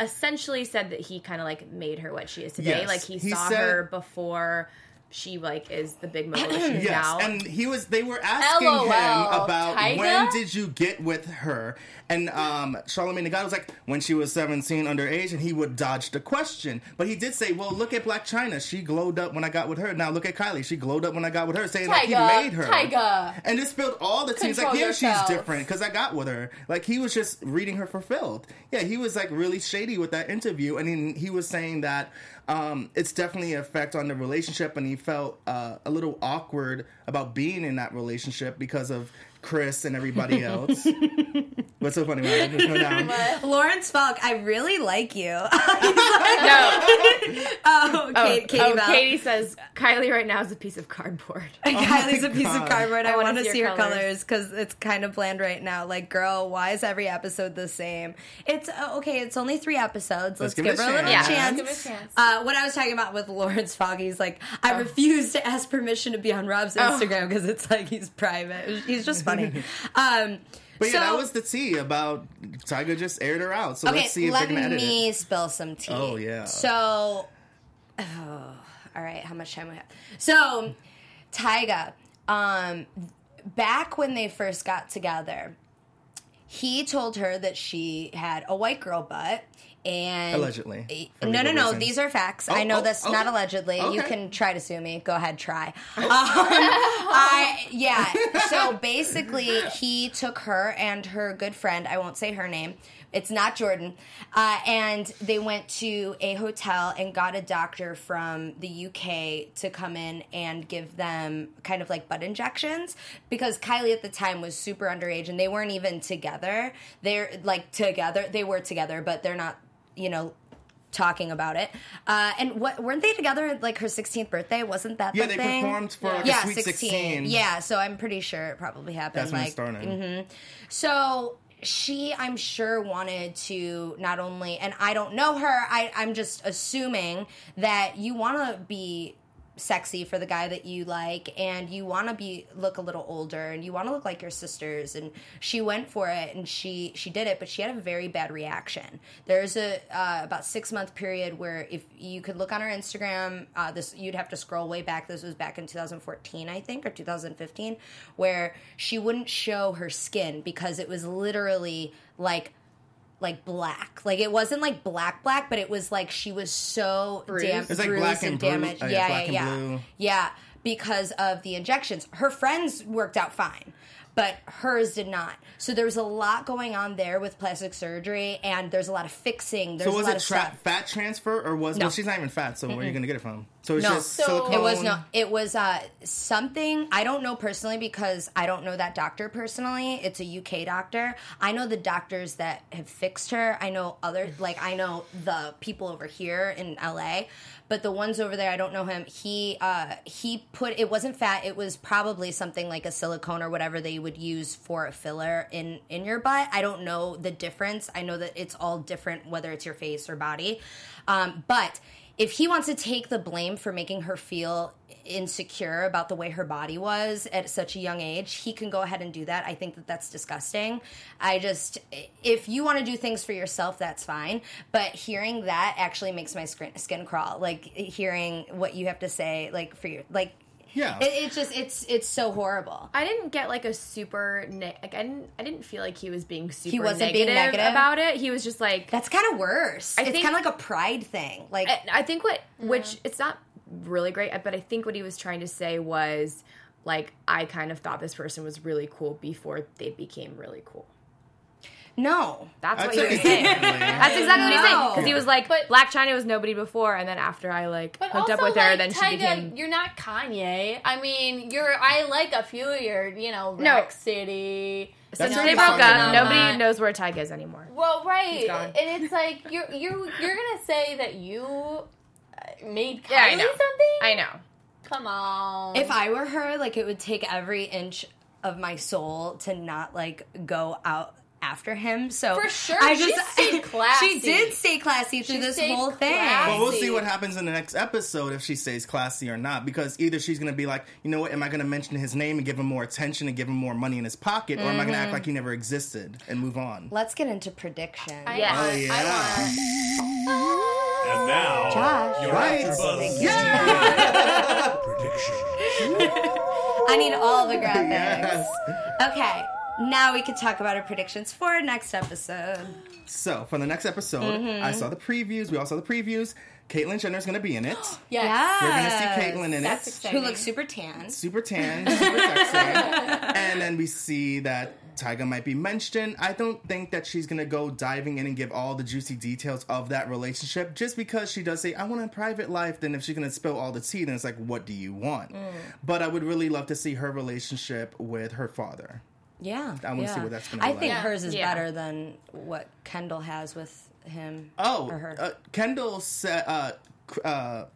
essentially said that he kind of like made her what she is today. Yes. Like he, He saw said- her before she like is the big mogul that she Yes, now. and he was. They were asking LOL, him about Tyga? when did you get with her, and um, Charlamagne the guy was like when she was seventeen, underage, and he would dodge the question. But he did say, "Well, look at Blac Chyna. She glowed up when I got with her. Now look at Kylie. She glowed up when I got with her." Saying like he made her. Tyga. And it spilled all the tea. He's like, "Yeah, yourself. she's different because I got with her." Like he was just reading her for filth. Yeah, he was like really shady with that interview, and then he was saying that. Um, it's definitely an effect on the relationship, and he felt uh, a little awkward about being in that relationship because of Kris and everybody else. What's so funny? About it? Just go down. Lawrence Falk, I really like you. no, oh, Kate, Katie oh, Katie says Kylie right now is a piece of cardboard. Kylie's a piece God. of cardboard. I, I wanna see see her colors. colors because it's kind of bland right now. Like, girl, why is every episode the same? It's uh, okay. It's only three episodes. Let's, give give, it a her a little chance. Yeah. chance. Give a chance. Uh, what I was talking about with Lawrence Fogg, he's like, I refuse to ask permission to be on Rob's Instagram because it's like he's private. He's just funny. um, But yeah, so- that was the tea about Tyga just aired her out. So okay, let's see if let they're gonna edit me it. spill some tea. Oh, yeah. So, oh, all right, how much time we have? So, Tyga, um, back when they first got together, he told her that she had a white girl butt. And Allegedly, no, no, no. reasons. These are facts. Oh, I know oh, that's not okay. allegedly. You can try to sue me. Go ahead, try. Um, I yeah. So basically, he took her and her good friend. I won't say her name. It's not Jordyn. Uh, and they went to a hotel and got a doctor from the UK to come in and give them kind of like butt injections because Kylie at the time was super underage and they weren't even together. They're like together. They were together, but they're not. You know, talking about it. Uh, and what weren't they together like her 16th birthday? Wasn't that Yeah, the they thing? performed for, like, yeah, Sweet 16. Yeah, so I'm pretty sure it probably happened. That's when it like, started. mhm. So she, I'm sure, wanted to not only, and I don't know her. I, I'm just assuming that you want to be sexy for the guy that you like and you want to be look a little older and you want to look like your sisters and she went for it and she she did it but she had a very bad reaction. There's a uh, about six month period where if you could look on her instagram uh, this you'd have to scroll way back. This was back in 2014 i think or 2015 where she wouldn't show her skin because it was literally like like black. Like it wasn't like black black, but it was like she was so Bruised? damn It's like bruised black and blue. damaged. Oh, yeah, yeah, black and yeah, yeah. blue. Yeah, because of the injections. Her friends worked out fine, but hers did not. So there was a lot going on there with plastic surgery, and there's a lot of fixing. There's So was a lot it tra- fat transfer or was No. well? She's not even fat, so where are you gonna get it from? So it's No. just So- silicone. It was no. It was uh, something I don't know personally because I don't know that doctor personally. It's a UK doctor. I know the doctors that have fixed her. I know other like I know the people over here in LA, but the ones over there I don't know him. He uh, he put it wasn't fat. It was probably something like a silicone or whatever they would use for a filler in in your butt. I don't know the difference. I know that it's all different whether it's your face or body. Um, but if he wants to take the blame for making her feel insecure about the way her body was at such a young age, he can go ahead and do that. I think that that's disgusting. I just, if you want to do things for yourself, that's fine. But hearing that actually makes my skin, crawl. Like hearing what you have to say, like for your, like, Yeah. it, it's just, it's, it's so horrible. I didn't get like a super ne- like I didn't I didn't feel like he was being super He wasn't negative, being negative? about it. He was just like That's kind of worse. I it's kind of like a pride thing. Like, I, I think what which mm. it's not really great, but I think what he was trying to say was like I kind of thought this person was really cool before they became really cool. No. That's what That's he was saying. That's exactly what he's saying because he was like, but, Blac Chyna was nobody before, and then after I like But hooked also, up with her, like, then she Tyga, became. You're not Kanye. I mean, you're. I like a few of your, you know, No. Rack City. Since That's they broke up, nobody that. knows where Tyga is anymore. Well, right, and it's like you're you're you're gonna say that you uh, made Kylie Yeah, I know. something. I know. Come on. If I were her, like it would take every inch of my soul to not like go out after him. So For sure, I she just stayed classy. she did stay classy through She this stayed whole thing. classy. Well, we'll see what happens in the next episode if she stays classy or not. Because either she's going to be like, you know what, am I going to mention his name and give him more attention and give him more money in his pocket, or am I going to act mm-hmm. like he never existed and move on? Let's get into predictions. I Yes. want- Oh, yeah. I want- And now, Josh. your Right. AfterBuzz Yeah. prediction. I need all the graphics. Yes. Okay, now we can talk about our predictions for next episode. So for the next episode, I saw the previews. We all saw the previews. Caitlyn Jenner's going to be in it. Yes. We're going to see Caitlyn in That's it. exciting. Who looks super tan. super tan, super sexy. and then we see that Tyga might be mentioned. I don't think that she's gonna go diving in and give all the juicy details of that relationship just because she does say, I want a private life. Then if she's gonna spill all the tea, then it's like, what do you want? Mm. But I would really love to see her relationship with her father. Yeah, I wanna yeah. see what that's gonna be. I think like. hers is Yeah. better than what Kendall has with him. Oh, or her. uh, Kendall said, uh, uh,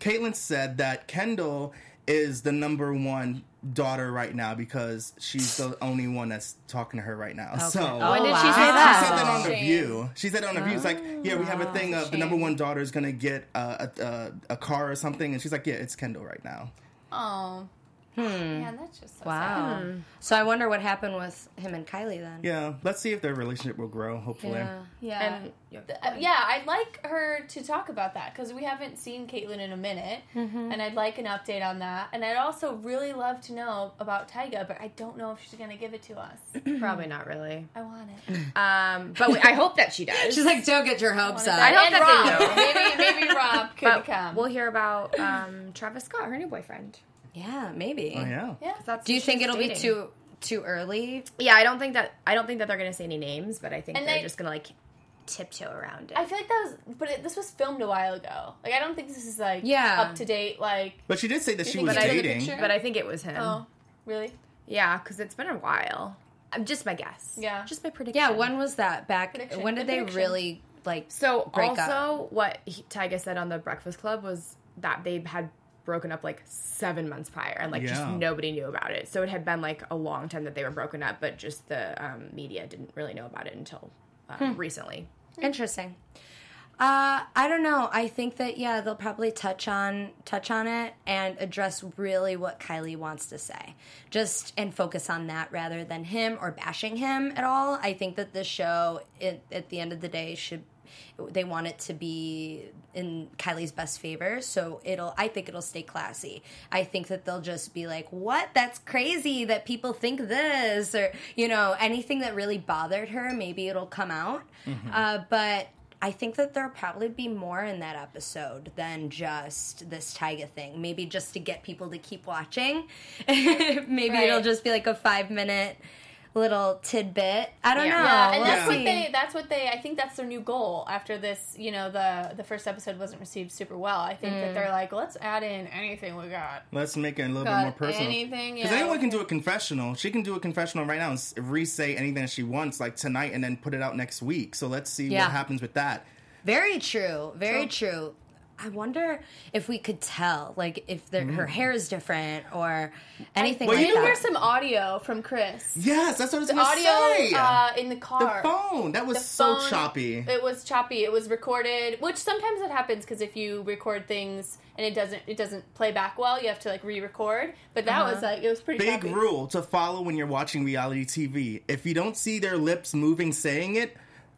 Caitlyn said that Kendall is the number one daughter right now because she's the only one that's talking to her right now. So When did she wow. say She said that on the Shame. View. She said that on the View. It's like, yeah, we have a thing of the number one daughter is gonna get uh, a, a a car or something, and she's like, yeah, it's Kendall right now. Oh. Man, that's just so Wow. sad. So I wonder what happened with him and Kylie then. Yeah, let's see if their relationship will grow. Hopefully, Yeah. Yeah. And yeah. Uh, yeah, I'd like her to talk about that because we haven't seen Caitlyn in a minute, Mm-hmm. and I'd like an update on that. And I'd also really love to know about Tyga, but I don't know if she's gonna give it to us. Probably not really. I want it. Um, but we, I hope that she does. She's like, don't get your hopes up. I hope and that Rob, maybe maybe Rob could but come. we'll hear about um, Travis Scott, her new boyfriend. Yeah, maybe. oh yeah. yeah. That's Do you think it'll be too too early? Yeah, I don't think that. I don't think that they're going to say any names, but I think And they're they- just going to like tiptoe around it. I feel like that was, but it, this was filmed a while ago. Like I don't think this is like Yeah. up to date. Like But she did say that she was dating. picture? but I think it was him. oh, really? Yeah, because it's been a while. I'm just my guess. Yeah. just my prediction. Yeah, when was that? Back Prediction. when did Good they really like So break also, up? what he, Tyga said on the Breakfast Club was that they had broken up like seven months prior, and like just nobody knew about it. So it had been like a long time that they were broken up, but just the um, media didn't really know about it until um, recently. Interesting. Uh, I don't know. I think that yeah, they'll probably touch on touch on it and address really what Kylie wants to say, just and focus on that rather than him or bashing him at all. I think that this show, it, at the end of the day, should they want it to be in Kylie's best favor, so it'll. I think it'll stay classy. I think that they'll just be like, "What? That's crazy that people think this," or you know, anything that really bothered her. Maybe it'll come out, uh, but. I think that there'll probably be more in that episode than just this Tyga thing. Maybe just to get people to keep watching. Maybe Right. it'll just be like a five minute little tidbit. I don't Yeah. know. Yeah, and We'll that's what they. That's what they. I think that's their new goal after this. You know, the the first episode wasn't received super well. I think Mm. that they're like, let's add in anything we got. Let's make it a little Got bit more personal. anything, Because yeah. anyone can do a confessional. She can do a confessional right now and s- re-say anything that she wants, like tonight, and then put it out next week. So let's see Yeah. what happens with that. Very true. Very true. I wonder if we could tell, like, if the, her hair is different or anything Well, like you You hear some audio from Kris. Yes, that's what I was The gonna audio say. uh, in the car. the phone. That was The so phone, choppy. It was choppy. It was recorded, which sometimes it happens because if you record things and it doesn't it doesn't play back well, you have to like re-record. But that was like it was pretty Big choppy. rule to follow when you're watching reality TV. If you don't see their lips moving saying it,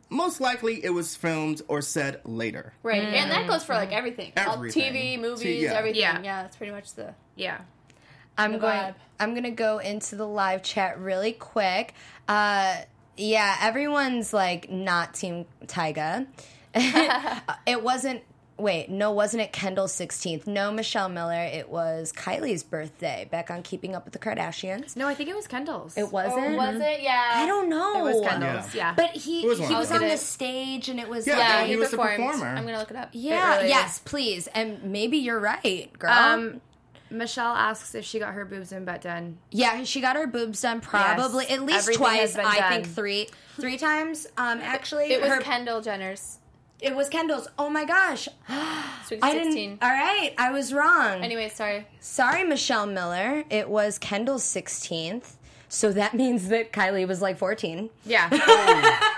most likely it was filmed or said later. Right, and that goes for like everything all tv movies, T- yeah. everything. Yeah. Yeah. that's pretty much the Yeah. I'm the going. vibe. I'm gonna go into the live chat really quick. Uh, yeah, everyone's like not Team Tyga. it wasn't. Wait, no, wasn't it Kendall's 16th? No, Michelle Miller. It was Kylie's birthday back on Keeping Up with the Kardashians. No, I think it was Kendall's. It wasn't. Oh, was it? Yeah, I don't know. It was Kendall's. Yeah. But he was he was on the stage and it was Yeah, like, yeah, he, he was the performed. performer. I'm gonna look it up. yeah, It really yes, is. please, and maybe you're right, girl. Um, Michelle asks if she got her boobs and butt done. Yeah, she got her boobs done probably Yes, at least everything twice. been I think three, three times. Um, actually, It was her, Kendall Jenner's it was Kendall's. Oh my gosh, Sweet I 16. didn't. All right, I was wrong. Anyway, sorry. sorry, Michelle Miller. It was Kendall's sixteenth. So that means that Kylie was like fourteen. Yeah.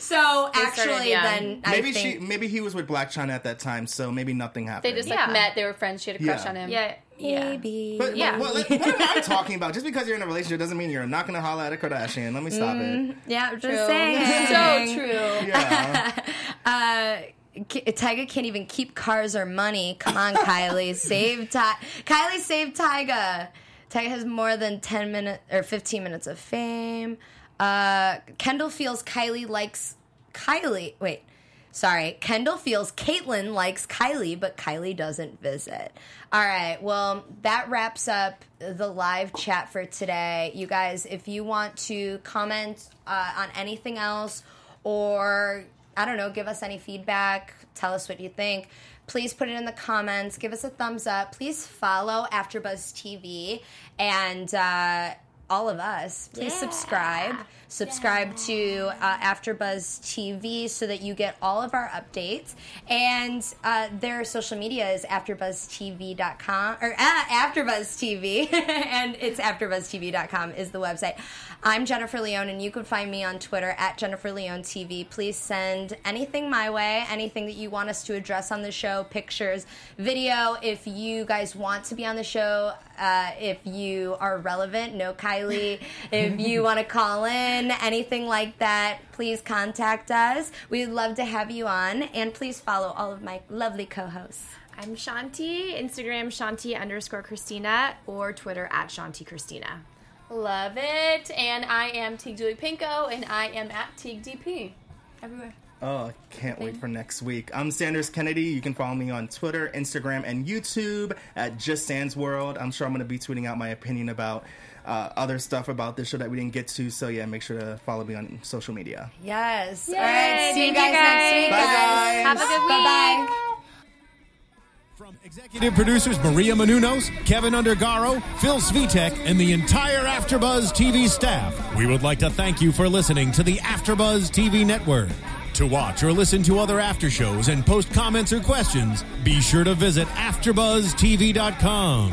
So They actually, started young. then Maybe think she, maybe he was with Blac Chyna at that time, so maybe nothing happened. They just like Yeah. met. They were friends. She had a crush Yeah. on him. yeah. Yeah. maybe. But, Yeah. what, what, what am I talking about? Just because you're in a relationship doesn't mean you're not going to holler at a Kardashian. Let me stop it. Mm, yeah, just True. saying. so true. Yeah. Uh, Tyga can't even keep cars or money. Come on, Kylie, save Ty. Kylie, save Tyga. Tyga has more than ten minutes or fifteen minutes of fame. Uh, Kendall feels Kylie likes Kylie. Wait, sorry. Kendall feels Caitlyn likes Kylie, but Kylie doesn't visit. All right. Well, that wraps up the live chat for today. You guys, if you want to comment uh, on anything else or I don't know, give us any feedback, tell us what you think. Please put it in the comments. Give us a thumbs up. Please follow AfterBuzz TV and uh, all of us. Please subscribe. Subscribe to uh, AfterBuzz TV so that you get all of our updates. And uh, their social media is AfterBuzzTV.com or uh, AfterBuzz TV, and it's AfterBuzzTV.com is the website. I'm Jennifer Leone, and you can find me on Twitter at Jennifer Leone TV. Please send anything my way, anything that you want us to address on the show, pictures, video. If you guys want to be on the show, uh, if you are relevant, no Kylie. if you want to call in, anything like that, please contact us. We'd love to have you on, and please follow all of my lovely co-hosts. I'm Shanti. Instagram Shanti underscore Christina or Twitter at Shanti Christina. Love it. And I am Teague Julie Pinko, and I am at Teague DP. Everywhere. Oh, can't wait for next week. I'm Sanders Kennedy. You can follow me on Twitter, Instagram, and YouTube at Just Sans World. I'm sure I'm going to be tweeting out my opinion about uh, other stuff about this show that we didn't get to. So yeah, make sure to follow me on social media. Yes. Yay, All right. See you guys, you next week, Bye, guys. Have a good week. Bye bye. From executive producers Maria Menounos, Kevin Undergaro, Phil Svitek, and the entire AfterBuzz TV staff, we would like to thank you for listening to the AfterBuzz TV network. To watch or listen to other after shows and post comments or questions, be sure to visit AfterBuzzTV.com.